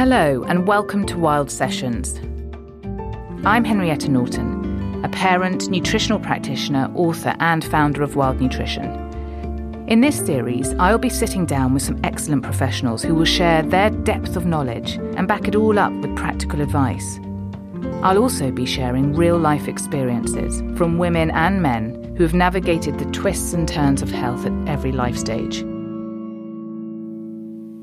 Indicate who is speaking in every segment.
Speaker 1: Hello, and welcome to Wild Sessions. I'm Henrietta Norton, a parent, nutritional practitioner, author, and founder of Wild Nutrition. In this series, I'll be sitting down with some excellent professionals who will share their depth of knowledge and back it all up with practical advice. I'll also be sharing real life experiences from women and men who have navigated the twists and turns of health at every life stage.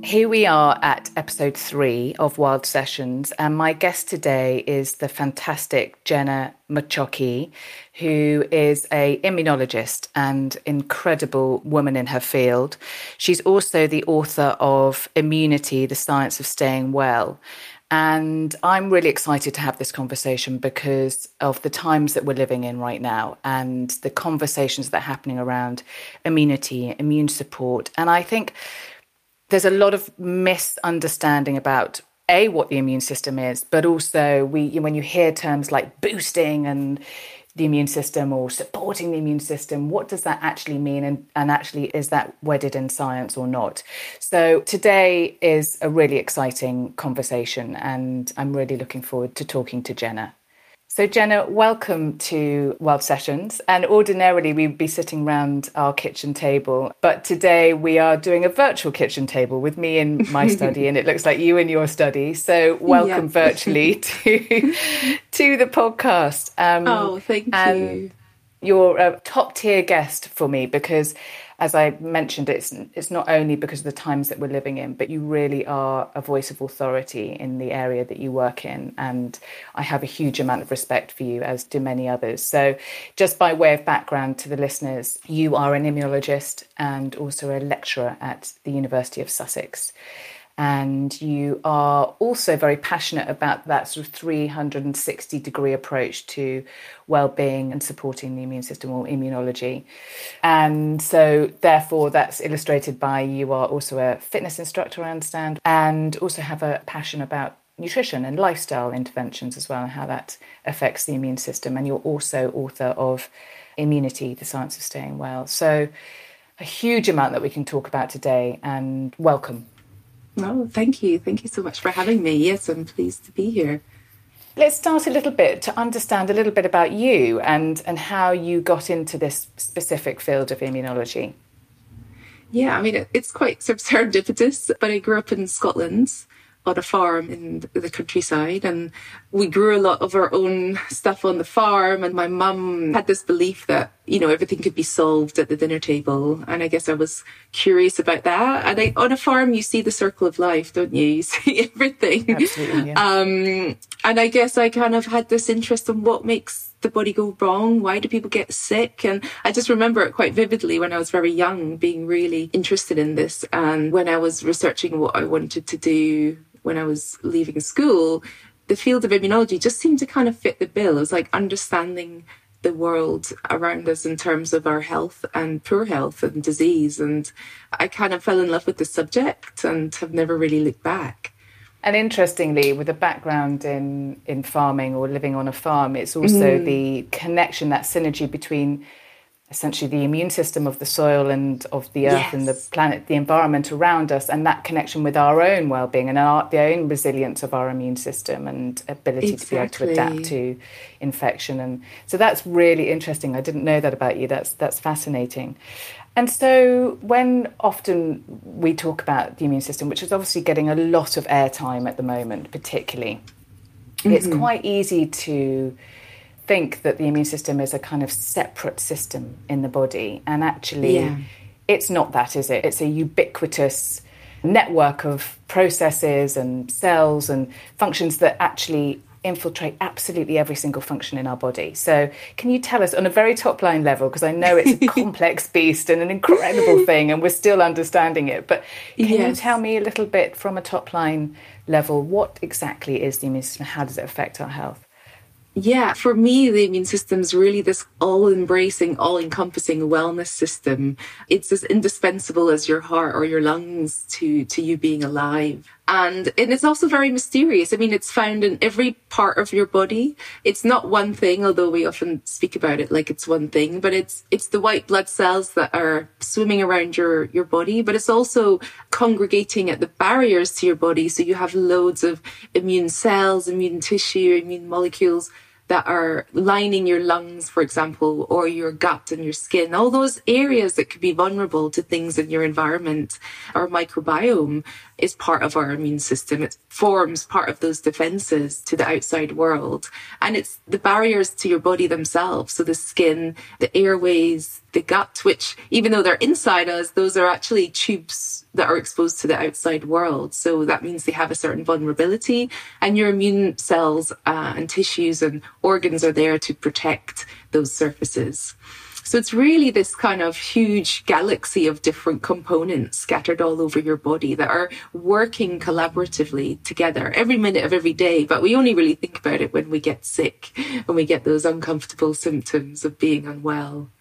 Speaker 1: Here we are at episode three of Wild Sessions, and my guest today is the fantastic Jenna Macciochi, who is a immunologist and incredible woman in her field. She's also the author of Immunity: The Science of Staying Well. And I'm really excited to have this conversation because of the times that we're living in right now and the conversations that are happening around immunity, immune support. And I think there's a lot of misunderstanding about a what the immune system is, but also we when you hear terms like boosting and the immune system or supporting the immune system, what does that actually mean? And, and actually, is that wedded in science or not? So, today is a really exciting conversation, and I'm really looking forward to talking to Jenna. So, Jenna, welcome to Wild Sessions. And ordinarily we'd be sitting around our kitchen table, but today we are doing a virtual kitchen table with me in my study, and it looks like you in your study. So, welcome yeah. virtually to to the podcast.
Speaker 2: Um, oh, thank you.
Speaker 1: You're a top tier guest for me because as I mentioned, it's it's not only because of the times that we're living in, but you really are a voice of authority in the area that you work in, and I have a huge amount of respect for you, as do many others. So, just by way of background to the listeners, you are an immunologist and also a lecturer at the University of Sussex and you are also very passionate about that sort of 360 degree approach to well-being and supporting the immune system or immunology. And so therefore that's illustrated by you are also a fitness instructor i understand and also have a passion about nutrition and lifestyle interventions as well and how that affects the immune system. And you're also author of immunity the science of staying well. So a huge amount that we can talk about today and welcome
Speaker 2: Oh, thank you. Thank you so much for having me. Yes, I'm pleased to be here.
Speaker 1: Let's start a little bit to understand a little bit about you and, and how you got into this specific field of immunology.
Speaker 2: Yeah, I mean, it's quite sort of serendipitous, but I grew up in Scotland on a farm in the countryside and we grew a lot of our own stuff on the farm and my mum had this belief that you know everything could be solved at the dinner table. And i guess i was curious about that. And I, on a farm you see the circle of life don't you? You see everything.
Speaker 1: Absolutely, yeah. um,
Speaker 2: and i guess i kind of had this interest in what makes the body go wrong. Why do people get sick? And i just remember it quite vividly when i was very young being really interested in this. And when i was researching what i wanted to do when I was leaving school, the field of immunology just seemed to kind of fit the bill. It was like understanding the world around us in terms of our health and poor health and disease. And I kind of fell in love with the subject and have never really looked back.
Speaker 1: And interestingly, with a background in, in farming or living on a farm, it's also mm. the connection, that synergy between essentially the immune system of the soil and of the earth yes. and the planet, the environment around us, and that connection with our own well-being and our the own resilience of our immune system and ability exactly. to be able to adapt to infection. And so that's really interesting. I didn't know that about you. That's that's fascinating. And so when often we talk about the immune system, which is obviously getting a lot of airtime at the moment, particularly, mm-hmm. it's quite easy to think that the immune system is a kind of separate system in the body. And actually, yeah. it's not that, is it? It's a ubiquitous network of processes and cells and functions that actually infiltrate absolutely every single function in our body. So, can you tell us on a very top line level, because I know it's a complex beast and an incredible thing, and we're still understanding it, but can yes. you tell me a little bit from a top line level what exactly is the immune system? How does it affect our health?
Speaker 2: Yeah, for me, the immune system is really this all embracing, all encompassing wellness system. It's as indispensable as your heart or your lungs to, to you being alive. And, and it's also very mysterious. I mean, it's found in every part of your body. It's not one thing, although we often speak about it like it's one thing, but it's, it's the white blood cells that are swimming around your, your body, but it's also congregating at the barriers to your body. So you have loads of immune cells, immune tissue, immune molecules that are lining your lungs, for example, or your gut and your skin, all those areas that could be vulnerable to things in your environment. Our microbiome is part of our immune system. It forms part of those defenses to the outside world. And it's the barriers to your body themselves. So the skin, the airways, the gut, which even though they're inside us, those are actually tubes that are exposed to the outside world. So that means they have a certain vulnerability and your immune cells uh, and tissues and organs are there to protect those surfaces. So it's really this kind of huge galaxy of different components scattered all over your body that are working collaboratively together every minute of every day. But we only really think about it when we get sick, when we get those uncomfortable symptoms of being unwell.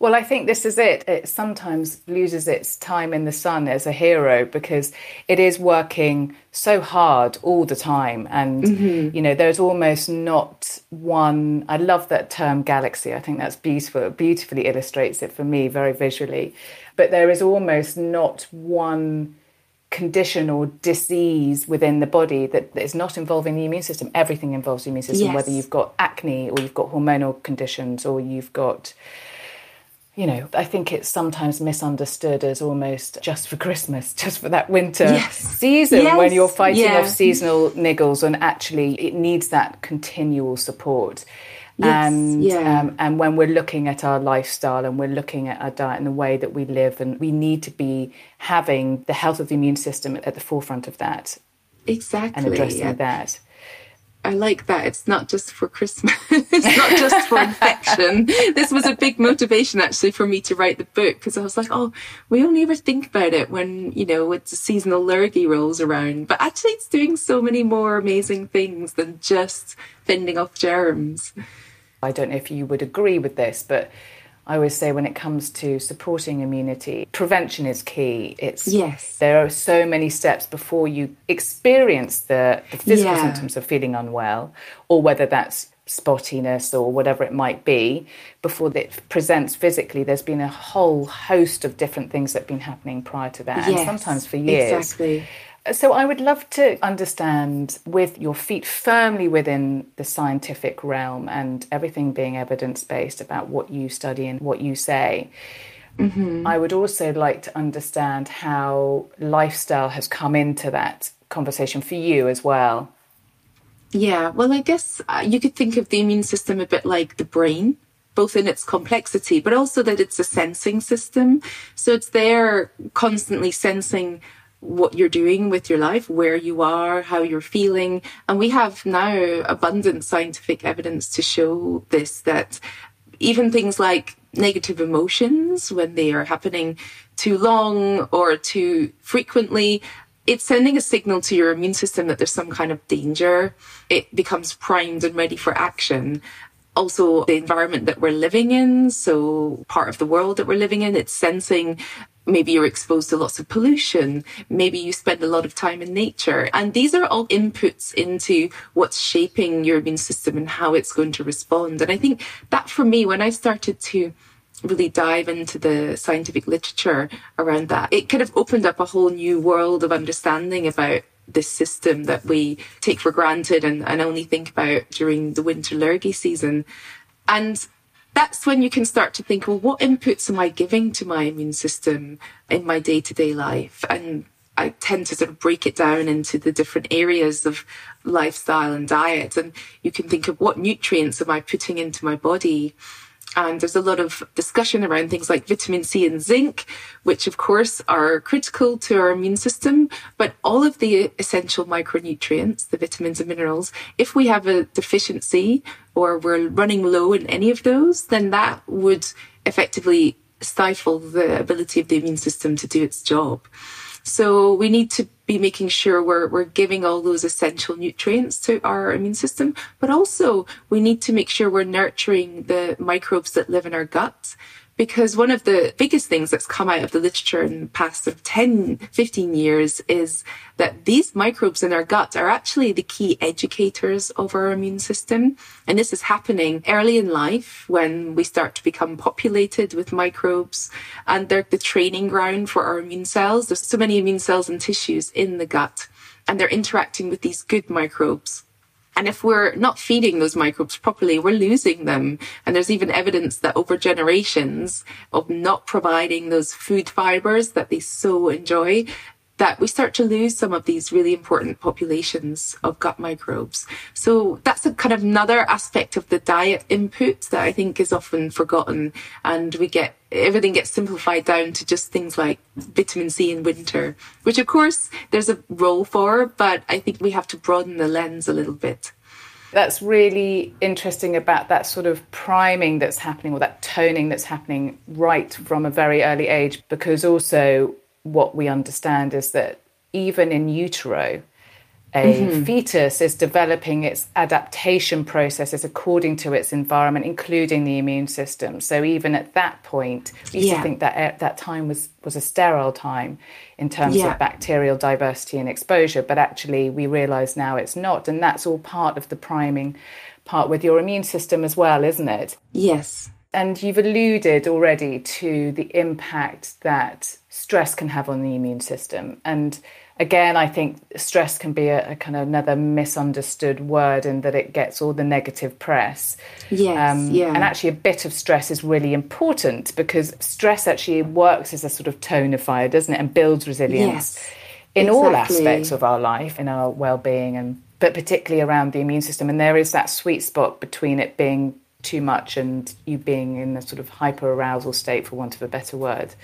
Speaker 1: Well, I think this is it. It sometimes loses its time in the sun as a hero because it is working so hard all the time. And, mm-hmm. you know, there's almost not one. I love that term galaxy. I think that's beautiful. It beautifully illustrates it for me very visually. But there is almost not one condition or disease within the body that is not involving the immune system. Everything involves the immune system, yes. whether you've got acne or you've got hormonal conditions or you've got you know, I think it's sometimes misunderstood as almost just for Christmas, just for that winter yes. season yes. when you're fighting yeah. off seasonal niggles, and actually it needs that continual support. Yes. And yeah. um, and when we're looking at our lifestyle and we're looking at our diet and the way that we live, and we need to be having the health of the immune system at the forefront of that.
Speaker 2: Exactly.
Speaker 1: And addressing yeah. that.
Speaker 2: I like that. It's not just for Christmas. it's not just for infection. this was a big motivation actually for me to write the book because I was like, oh, we only ever think about it when, you know, it's seasonal lurgy rolls around. But actually it's doing so many more amazing things than just fending off germs.
Speaker 1: I don't know if you would agree with this, but I always say when it comes to supporting immunity, prevention is key. It's
Speaker 2: yes.
Speaker 1: There are so many steps before you experience the, the physical yeah. symptoms of feeling unwell, or whether that's spottiness or whatever it might be, before it presents physically. There's been a whole host of different things that have been happening prior to that, yes, and sometimes for years.
Speaker 2: Exactly.
Speaker 1: So I would love to understand, with your feet firmly within the scientific realm and everything being evidence based about what you study and what you say. Mm-hmm. I would also like to understand how lifestyle has come into that conversation for you as well.
Speaker 2: Yeah, well, I guess uh, you could think of the immune system a bit like the brain both in its complexity, but also that it's a sensing system. So it's there constantly sensing what you're doing with your life, where you are, how you're feeling. And we have now abundant scientific evidence to show this that even things like negative emotions, when they are happening too long or too frequently, it's sending a signal to your immune system that there's some kind of danger. It becomes primed and ready for action also the environment that we're living in. So part of the world that we're living in, it's sensing maybe you're exposed to lots of pollution. Maybe you spend a lot of time in nature. And these are all inputs into what's shaping your immune system and how it's going to respond. And I think that for me, when I started to really dive into the scientific literature around that, it kind of opened up a whole new world of understanding about this system that we take for granted and, and only think about during the winter lurgy season. And that's when you can start to think, well, what inputs am I giving to my immune system in my day to day life? And I tend to sort of break it down into the different areas of lifestyle and diet. And you can think of what nutrients am I putting into my body? And there's a lot of discussion around things like vitamin C and zinc, which of course are critical to our immune system. But all of the essential micronutrients, the vitamins and minerals, if we have a deficiency or we're running low in any of those, then that would effectively stifle the ability of the immune system to do its job. So we need to be making sure we're, we're giving all those essential nutrients to our immune system, but also we need to make sure we're nurturing the microbes that live in our gut because one of the biggest things that's come out of the literature in the past of 10, 15 years is that these microbes in our gut are actually the key educators of our immune system. And this is happening early in life when we start to become populated with microbes and they're the training ground for our immune cells. There's so many immune cells and tissues in the gut and they're interacting with these good microbes. And if we're not feeding those microbes properly, we're losing them. And there's even evidence that over generations of not providing those food fibers that they so enjoy, that we start to lose some of these really important populations of gut microbes. So that's a kind of another aspect of the diet input that I think is often forgotten. And we get everything gets simplified down to just things like vitamin C in winter, which of course there's a role for, but I think we have to broaden the lens a little bit.
Speaker 1: That's really interesting about that sort of priming that's happening or that toning that's happening right from a very early age, because also what we understand is that even in utero, a mm-hmm. fetus is developing its adaptation processes according to its environment, including the immune system. So even at that point, we used yeah. to think that uh, that time was was a sterile time in terms yeah. of bacterial diversity and exposure, but actually we realise now it's not, and that's all part of the priming part with your immune system as well, isn't it?
Speaker 2: Yes.
Speaker 1: And you've alluded already to the impact that stress can have on the immune system, and again, I think stress can be a, a, kind of another misunderstood word in that it gets all the negative press.
Speaker 2: Yes, um, yeah.
Speaker 1: And actually, a bit of stress is really important because stress actually works as a sort of tonifier, doesn't it, and builds resilience yes, in exactly. all aspects of our life, in our well-being, and but particularly around the immune system. And there is that sweet spot between it being too much and you being in a sort of hyper arousal state, for want of a better word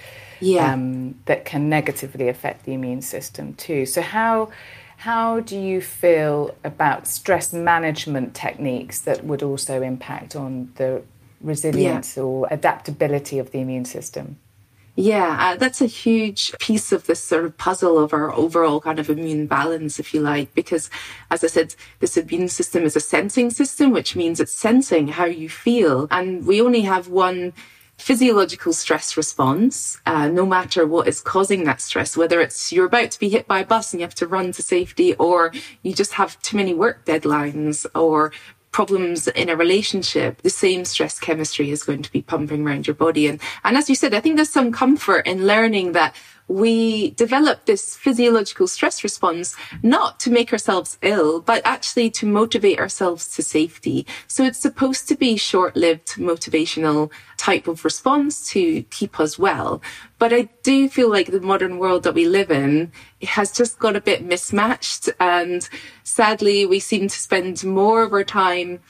Speaker 2: yeah. um,
Speaker 1: that can negatively affect the immune system too. So how how do you feel about stress management techniques that would also impact on the resilience yeah. or adaptability of the immune system?
Speaker 2: Yeah, uh, that's a huge piece of this sort of puzzle of our overall kind of immune balance, if you like, because as I said, this immune system is a sensing system, which means it's sensing how you feel. And we only have one physiological stress response, uh, no matter what is causing that stress, whether it's you're about to be hit by a bus and you have to run to safety, or you just have too many work deadlines, or problems in a relationship, the same stress chemistry is going to be pumping around your body. And, and as you said, I think there's some comfort in learning that we develop this physiological stress response not to make ourselves ill, but actually to motivate ourselves to safety. So it's supposed to be short-lived motivational type of response to keep us well. But I do feel like the modern world that we live in has just got a bit mismatched. And sadly, we seem to spend more of our time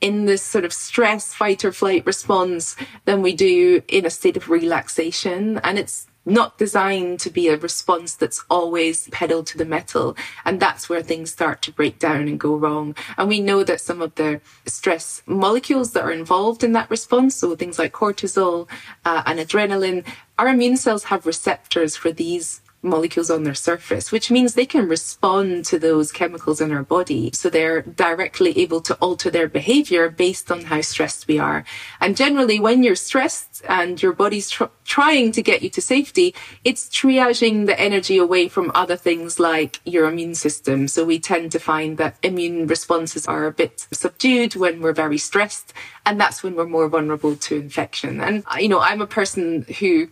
Speaker 2: in this sort of stress fight or flight response than we do in a state of relaxation. And it's not designed to be a response that's always pedal to the metal. And that's where things start to break down and go wrong. And we know that some of the stress molecules that are involved in that response, so things like cortisol uh, and adrenaline, our immune cells have receptors for these molecules on their surface, which means they can respond to those chemicals in our body. So they're directly able to alter their behavior based on how stressed we are. And generally, when you're stressed and your body's tr- trying to get you to safety, it's triaging the energy away from other things like your immune system. So we tend to find that immune responses are a bit subdued when we're very stressed. And that's when we're more vulnerable to infection. And, you know, I'm a person who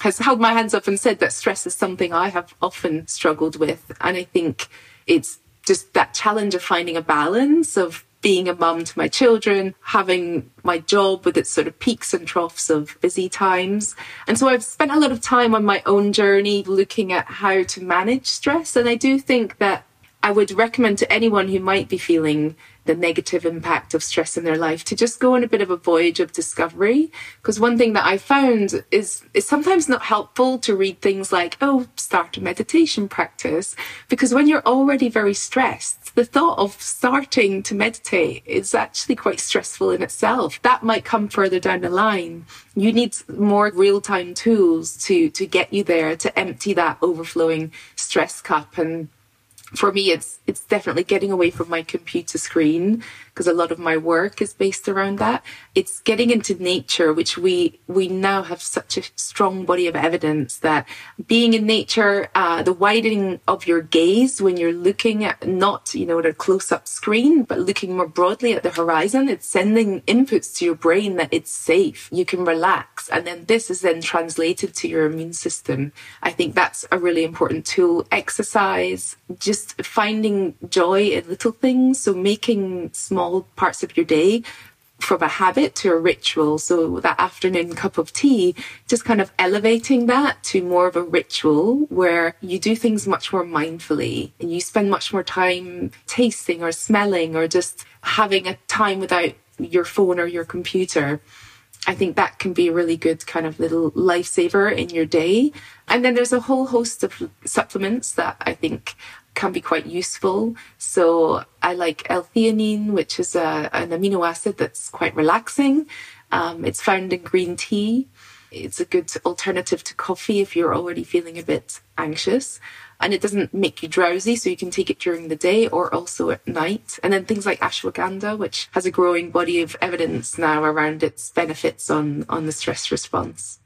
Speaker 2: has held my hands up and said that stress is something I have often struggled with. And I think it's just that challenge of finding a balance of being a mum to my children, having my job with its sort of peaks and troughs of busy times. And so I've spent a lot of time on my own journey looking at how to manage stress. And I do think that I would recommend to anyone who might be feeling the negative impact of stress in their life to just go on a bit of a voyage of discovery. Because one thing that I found is it's sometimes not helpful to read things like, oh, start a meditation practice. Because when you're already very stressed, the thought of starting to meditate is actually quite stressful in itself. That might come further down the line. You need more real time tools to, to get you there, to empty that overflowing stress cup and for me it's it's definitely getting away from my computer screen because a lot of my work is based around that. It's getting into nature which we we now have such a strong body of evidence that being in nature uh, the widening of your gaze when you're looking at not you know at a close-up screen but looking more broadly at the horizon it's sending inputs to your brain that it's safe. You can relax. And then this is then translated to your immune system. I think that's a really important tool. Exercise just finding joy in little things. So making small parts of your day from a habit to a ritual. So that afternoon cup of tea, just kind of elevating that to more of a ritual where you do things much more mindfully and you spend much more time tasting or smelling or just having a time without your phone or your computer. I think that can be a really good kind of little lifesaver in your day. And then there's a whole host of supplements that I think can be quite useful. So I like L-theanine, which is a, an amino acid that's quite relaxing. Um, it's found in green tea. It's a good alternative to coffee if you're already feeling a bit anxious. And it doesn't make you drowsy, so you can take it during the day or also at night. And then things like ashwagandha, which has a growing body of evidence now around its benefits on, on the stress response.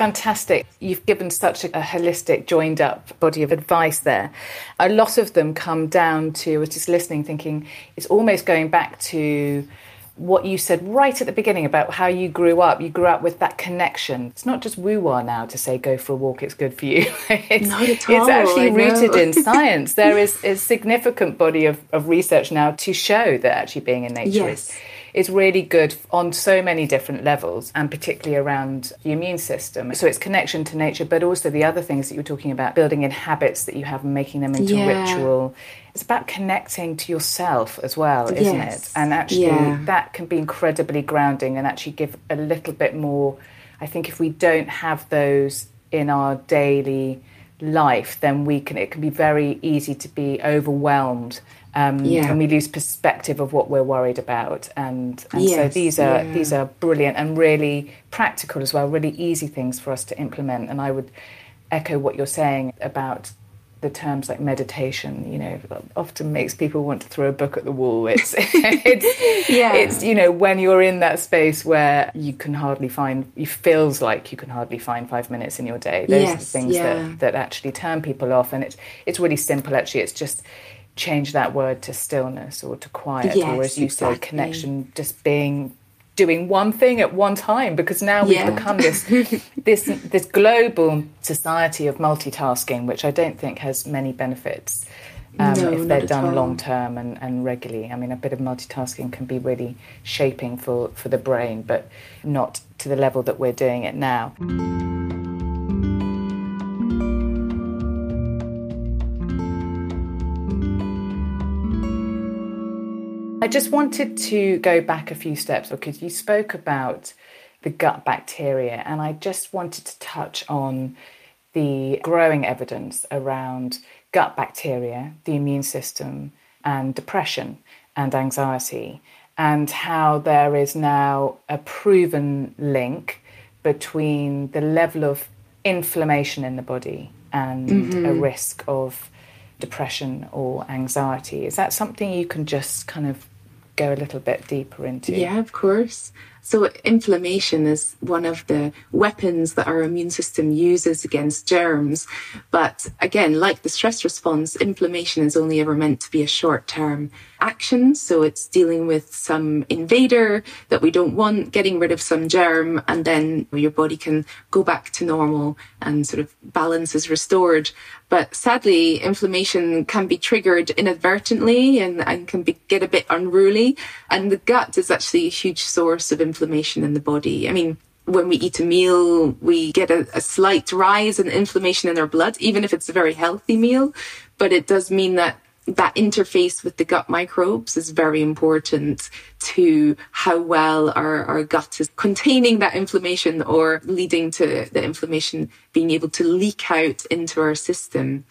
Speaker 1: Fantastic. You've given such a, a, holistic, joined up body of advice there. A lot of them come down to, I was just listening, thinking it's almost going back to what you said right at the beginning about how you grew up. You grew up with that connection. It's not just woo wah now to say go for a walk, it's good for you. it's,
Speaker 2: not at all.
Speaker 1: It's actually rooted in science. There is a significant body of, of research now to show that actually being in nature yes. is is really good on so many different levels and particularly around the immune system. So it's connection to nature, but also the other things that you're talking about, building in habits that you have and making them into yeah. ritual. It's about connecting to yourself as well, isn't yes. it? And actually, yeah. that can be incredibly grounding and actually give a little bit more. I think if we don't have those in our daily life, then we can. It can be very easy to be overwhelmed um, yeah. and we lose perspective of what we're worried about. And, and yes, so these are yeah. these are brilliant and really practical as well, really easy things for us to implement. And I would echo what you're saying about the terms like meditation, you know, often makes people want to throw a book at the wall. It's, it's, yeah. it's, you know, when you're in that space where you can hardly find, it feels like you can hardly find five minutes in your day. Those yes, are the things yeah. that, that actually turn people off. And it's, it's really simple, actually. It's just, change that word to stillness or to quiet yes, or as you exactly. say connection just being doing one thing at one time because now we've become this this this global society of multitasking which I don't think has many benefits um, no, if they're done long term and, and regularly. I mean, a bit of multitasking can be really shaping for, for the brain, but not to the level that we're doing it now. I just wanted to go back a few steps because you spoke about the gut bacteria, and I just wanted to touch on the growing evidence around gut bacteria, the immune system, and depression and anxiety, and how there is now a proven link between the level of inflammation in the body and mm-hmm. a risk of depression or anxiety. Is that something you can just kind of go a little bit deeper into?
Speaker 2: Yeah, of course. So, inflammation is one of the weapons that our immune system uses against germs. But again, like the stress response, inflammation is only ever meant to be a short term action. So, it's dealing with some invader that we don't want, getting rid of some germ, and then your body can go back to normal and sort of balance is restored. But sadly, inflammation can be triggered inadvertently and, and can be, get a bit unruly. And the gut is actually a huge source of inflammation in the body. I mean, when we eat a meal, we get a, a, slight rise in inflammation in our blood, even if it's a very healthy meal. But it does mean that that interface with the gut microbes is very important to how well our, our gut is containing that inflammation or leading to the inflammation being able to leak out into our system.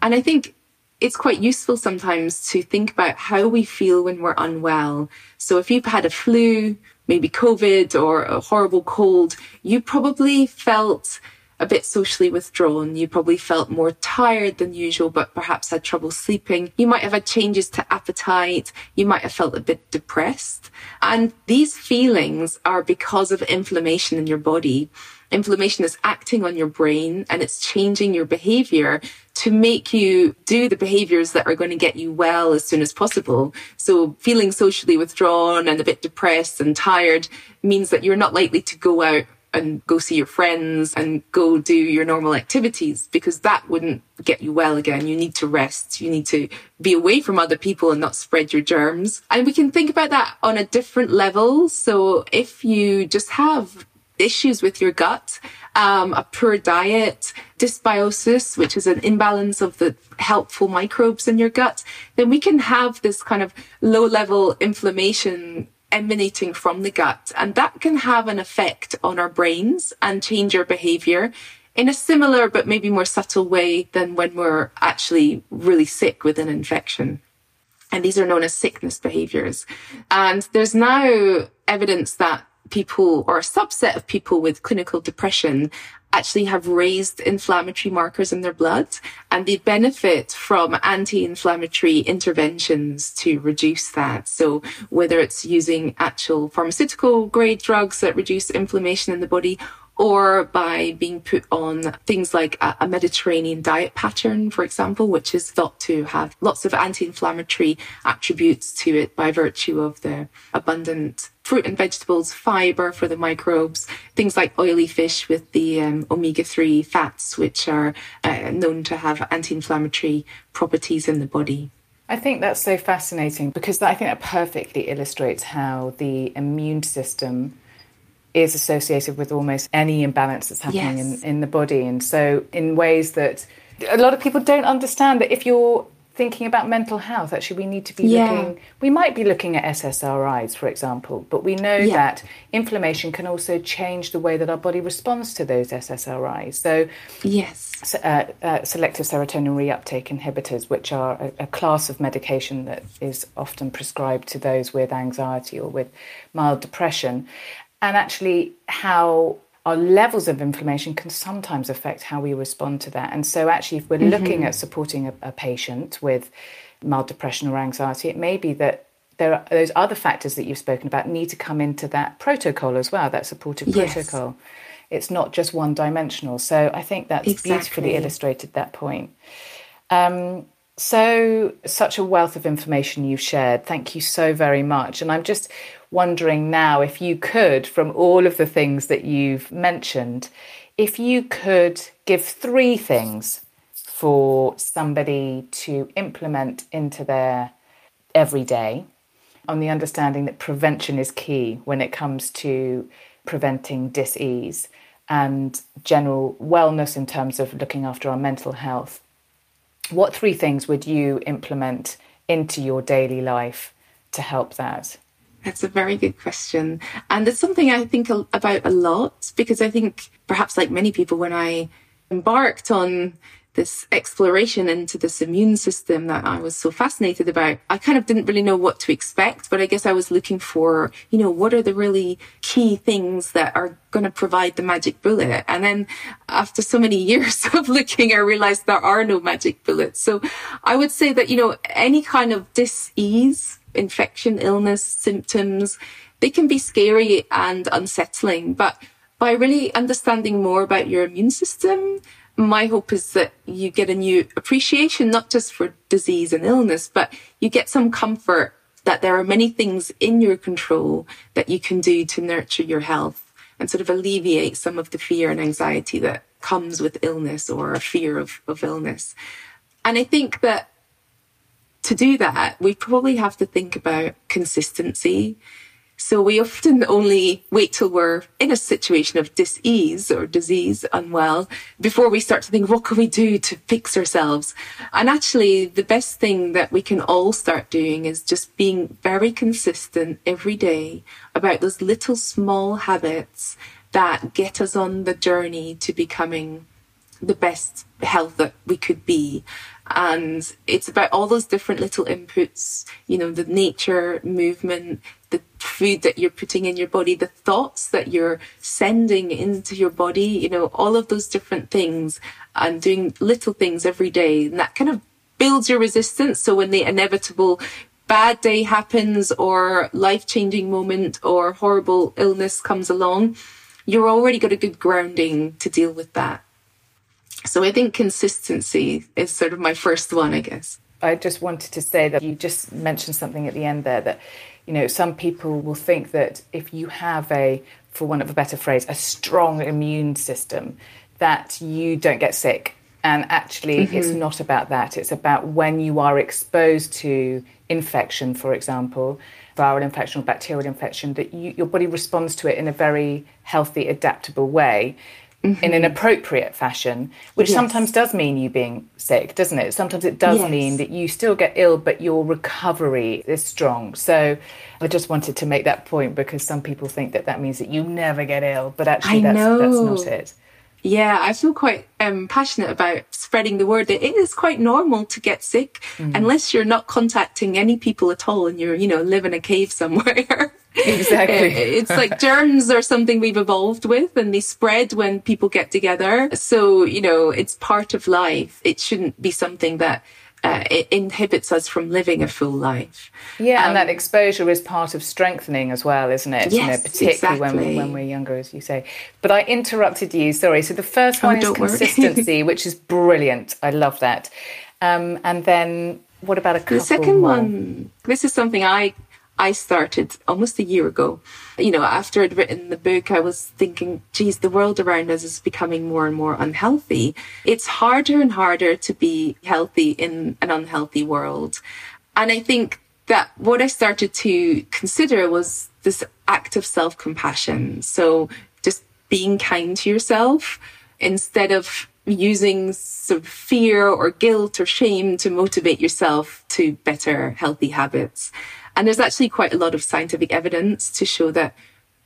Speaker 2: And I think it's quite useful sometimes to think about how we feel when we're unwell. So if you've had a flu, maybe COVID or a horrible cold, you probably felt a bit socially withdrawn. You probably felt more tired than usual, but perhaps had trouble sleeping. You might have had changes to appetite. You might have felt a bit depressed. And these feelings are because of inflammation in your body. Inflammation is acting on your brain and it's changing your behavior to make you do the behaviors that are going to get you well as soon as possible. So feeling socially withdrawn and a bit depressed and tired means that you're not likely to go out and go see your friends and go do your normal activities because that wouldn't get you well again. You need to rest. You need to be away from other people and not spread your germs. And we can think about that on a different level. So if you just have issues with your gut, um, a poor diet, dysbiosis, which is an imbalance of the helpful microbes in your gut, then we can have this kind of low level inflammation emanating from the gut. And that can have an effect on our brains and change our behavior in a similar but maybe more subtle way than when we're actually really sick with an infection. And these are known as sickness behaviors. And there's now evidence that people or a subset of people with clinical depression actually have raised inflammatory markers in their blood and they benefit from anti-inflammatory interventions to reduce that. So whether it's using actual pharmaceutical grade drugs that reduce inflammation in the body or by being put on things like a, Mediterranean diet pattern, for example, which is thought to have lots of anti-inflammatory attributes to it by virtue of the abundant fruit and vegetables, fiber for the microbes, things like oily fish with the um, omega-3 fats, which are uh, known to have anti-inflammatory properties in the body.
Speaker 1: I think that's so fascinating because I think that perfectly illustrates how the immune system is associated with almost any imbalance that's happening yes. in, in the body. And so, in ways that a lot of people don't understand that if you're thinking about mental health, actually, we need to be yeah. looking, we might be looking at SSRIs, for example, but we know yeah. that inflammation can also change the way that our body responds to those SSRIs. So,
Speaker 2: yes,
Speaker 1: uh, uh, selective serotonin reuptake inhibitors, which are a, a class of medication that is often prescribed to those with anxiety or with mild depression and actually how our levels of inflammation can sometimes affect how we respond to that. And so, actually, if we're mm-hmm. looking at supporting a, a, patient with mild depression or anxiety, it may be that there are those other factors that you've spoken about need to come into that protocol as well, that supportive yes. protocol. It's not just one dimensional. So, I think that's exactly. beautifully illustrated that point. Um, so, such a wealth of information you've shared. Thank you so very much. And I'm just wondering now if you could, from all of the things that you've mentioned, if you could give three things for somebody to implement into their everyday on the understanding that prevention is key when it comes to preventing dis-ease and general wellness in terms of looking after our mental health. What three things would you implement into your daily life to help that
Speaker 2: that's a very good question. And it's something I think about a lot because I think perhaps like many people, when I embarked on this exploration into this immune system that I was so fascinated about, I kind of didn't really know what to expect, but I guess I was looking for, you know, what are the really key things that are going to provide the magic bullet? And then after so many years of looking, I realized there are no magic bullets. So I would say that, you know, any kind of dis-ease infection, illness, symptoms, they can be scary and unsettling. But by really understanding more about your immune system, my hope is that you get a new appreciation, not just for disease and illness, but you get some comfort that there are many things in your control that you can do to nurture your health and sort of alleviate some of the fear and anxiety that comes with illness or a fear of, of illness. And I think that to do that, we probably have to think about consistency. So we often only wait till we're in a situation of dis-ease or disease, unwell, before we start to think, what can we do to fix ourselves? And actually, the best thing that we can all start doing is just being very consistent every day about those little small habits that get us on the journey to becoming the best health that we could be. And it's about all those different little inputs, you know, the nature, movement, the food that you're putting in your body, the thoughts that you're sending into your body, you know, all of those different things and doing little things every day. And that kind of builds your resistance. So when the inevitable bad day happens or life changing moment or horrible illness comes along, you're already got a good grounding to deal with that. So I think consistency is sort of my first one, I guess.
Speaker 1: I just wanted to say that you just mentioned something at the end there that, you know, some people will think that if you have a, for want of a better phrase, a strong immune system, that you don't get sick. And actually, mm-hmm. it's not about that. It's about when you are exposed to infection, for example, viral infection or bacterial infection, that you, your body responds to it in a very healthy, adaptable way mm-hmm. in an appropriate fashion, which yes. sometimes does mean you being sick, doesn't it? Sometimes it does yes. mean that you still get ill, but your recovery is strong. So I just wanted to make that point because some people think that that means that you never get ill, but actually that's, that's not it.
Speaker 2: Yeah, I feel quite um, passionate about spreading the word that it is quite normal to get sick mm. unless you're not contacting any people at all and you're, you know, live in a cave somewhere.
Speaker 1: Exactly.
Speaker 2: it's like germs are something we've evolved with and they spread when people get together. So, you know, it's part of life. It shouldn't be something that uh, it inhibits us from living a full life.
Speaker 1: Yeah, um, and that um, exposure is part of strengthening as well, isn't it?
Speaker 2: Yes, you know,
Speaker 1: particularly
Speaker 2: exactly.
Speaker 1: when, we, when we're younger, as you say. But I interrupted you, sorry. So the first oh, one oh, is consistency, which is brilliant. I love that. Um, and then what about a couple?
Speaker 2: The second one? one, this is something I I started almost a year ago. You know, after I'd written the book, I was thinking, geez, the world around us is becoming more and more unhealthy. It's harder and harder to be healthy in an unhealthy world. And I think that what I started to consider was this act of self compassion. So just being kind to yourself instead of using sort of fear or guilt or shame to motivate yourself to better healthy habits. And there's actually quite a lot of scientific evidence to show that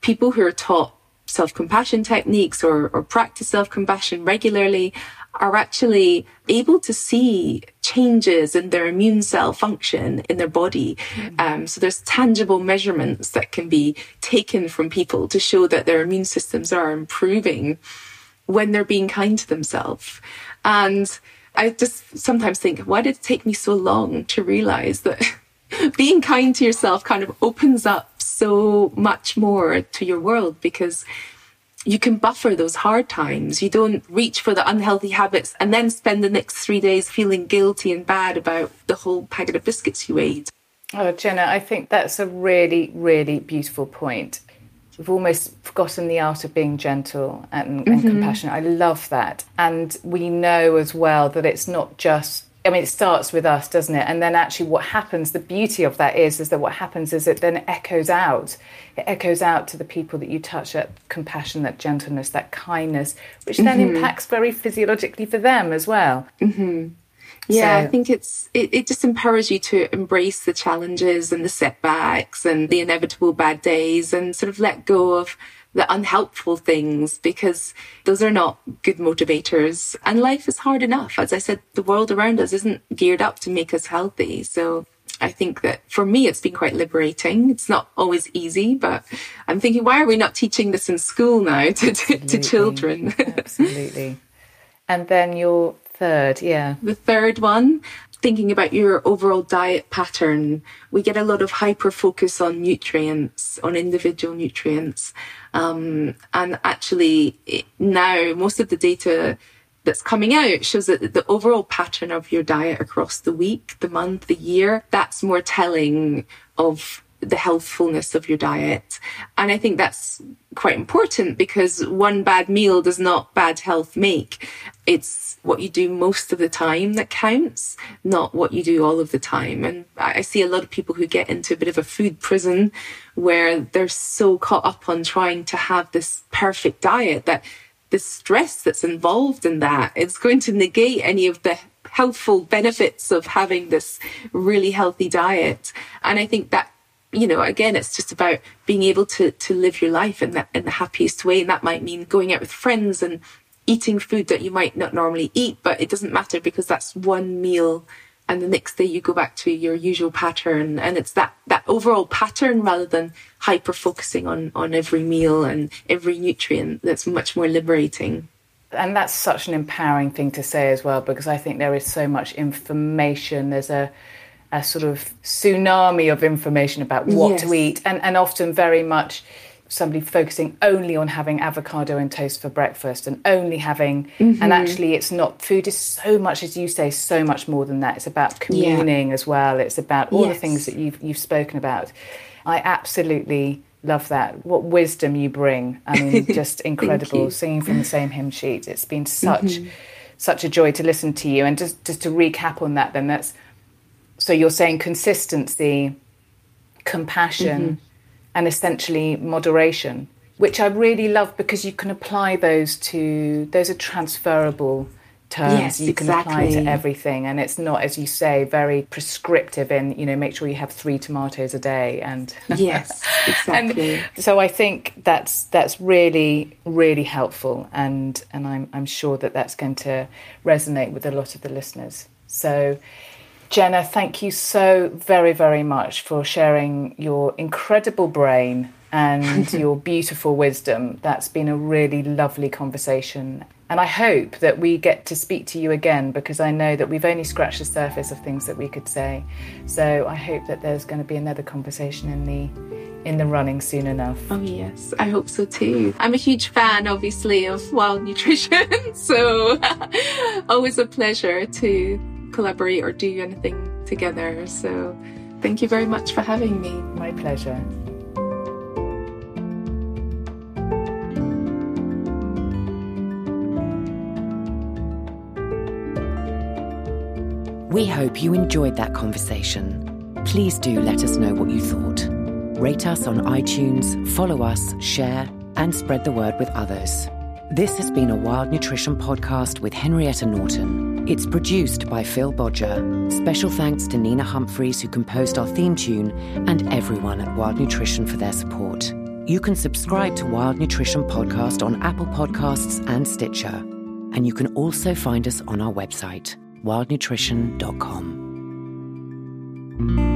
Speaker 2: people who are taught self compassion techniques or, or practice self compassion regularly are actually able to see changes in their immune cell function in their body. Mm-hmm. Um, so there's tangible measurements that can be taken from people to show that their immune systems are improving when they're being kind to themselves. And I just sometimes think, why did it take me so long to realize that being kind to yourself kind of opens up so much more to your world because you can buffer those hard times. You don't reach for the unhealthy habits and then spend the next three days feeling guilty and bad about the whole packet of biscuits you ate.
Speaker 1: Oh, Jenna, I think that's a really, really beautiful point. We've almost forgotten the art of being gentle and, and mm-hmm. compassionate. I love that. And we know as well that it's not just I mean, it starts with us, doesn't it? And then actually, what happens? The beauty of that is, is that what happens is it then echoes out. It echoes out to the people that you touch. That compassion, that gentleness, that kindness, which then mm-hmm. impacts very physiologically for them as well.
Speaker 2: Mm-hmm. Yeah, so, I think it's it, it just empowers you to embrace the challenges and the setbacks and the inevitable bad days, and sort of let go of the unhelpful things because those are not good motivators. And life is hard enough. As I said, the world around us isn't geared up to make us healthy. So I think that for me, it's been quite liberating. It's not always easy, but I'm thinking, why are we not teaching this in school now to, to, to children?
Speaker 1: Absolutely. And then your third, yeah.
Speaker 2: The third one, thinking about your overall diet pattern, we get a lot of hyper focus on nutrients, on individual nutrients. Um, and actually, it, now most of the data that's coming out shows that the overall pattern of your diet across the week, the month, the year, that's more telling of the healthfulness of your diet. And I think that's quite important because one bad meal does not bad health make. It's what you do most of the time that counts, not what you do all of the time. And I see a lot of people who get into a bit of a food prison where they're so caught up on trying to have this perfect diet that the stress that's involved in that is going to negate any of the healthful benefits of having this really healthy diet. And I think that you know, again, it's just about being able to to live your life in that in the happiest way, and that might mean going out with friends and eating food that you might not normally eat, but it doesn't matter because that's one meal and the next day you go back to your usual pattern. And it's that that overall pattern rather than hyper focusing on on every meal and every nutrient that's much more liberating.
Speaker 1: And that's such an empowering thing to say as well because i think there is so much information. There's a a sort of tsunami of information about what yes. to eat and and often very much somebody focusing only on having avocado and toast for breakfast and only having mm-hmm. and actually it's not food is so much as you say so much more than that it's about communing yeah. as well it's about all yes. the things that you've you've spoken about i absolutely love that what wisdom you bring i mean just incredible singing from the same hymn sheet it's been such mm-hmm. such a joy to listen to you and just just to recap on that then that's so you're saying consistency compassion mm-hmm. and essentially moderation, which I really love because you can apply those to, those are transferable terms.
Speaker 2: Yes,
Speaker 1: you can
Speaker 2: exactly.
Speaker 1: apply to everything and it's not as you say very prescriptive in you know make sure you have three tomatoes a day and
Speaker 2: yes exactly.
Speaker 1: and so i think that's that's really really helpful and and i'm i'm sure that that's going to resonate with a lot of the listeners. So Jenna, thank you so very, very much for sharing your incredible brain and your beautiful wisdom. That's been a really lovely conversation. And I hope that we get to speak to you again because I know that we've only scratched the surface of things that we could say. So I hope that there's going to be another conversation in the in the running soon enough.
Speaker 2: Oh yes, I hope so too. I'm a huge fan obviously of wild nutrition, so always a pleasure to collaborate or do anything together. So thank you very much for having me.
Speaker 1: My pleasure.
Speaker 3: We hope you enjoyed that conversation. Please do let us know what you thought. Rate us on iTunes, follow us, share, and spread the word with others. This has been a Wild Nutrition podcast with Henrietta Norton. It's produced by Phil Bodger. Special thanks to Nina Humphreys, who composed our theme tune, and everyone at Wild Nutrition for their support. You can subscribe to Wild Nutrition Podcast on Apple Podcasts and Stitcher. And you can also find us on our website, wildnutrition.com.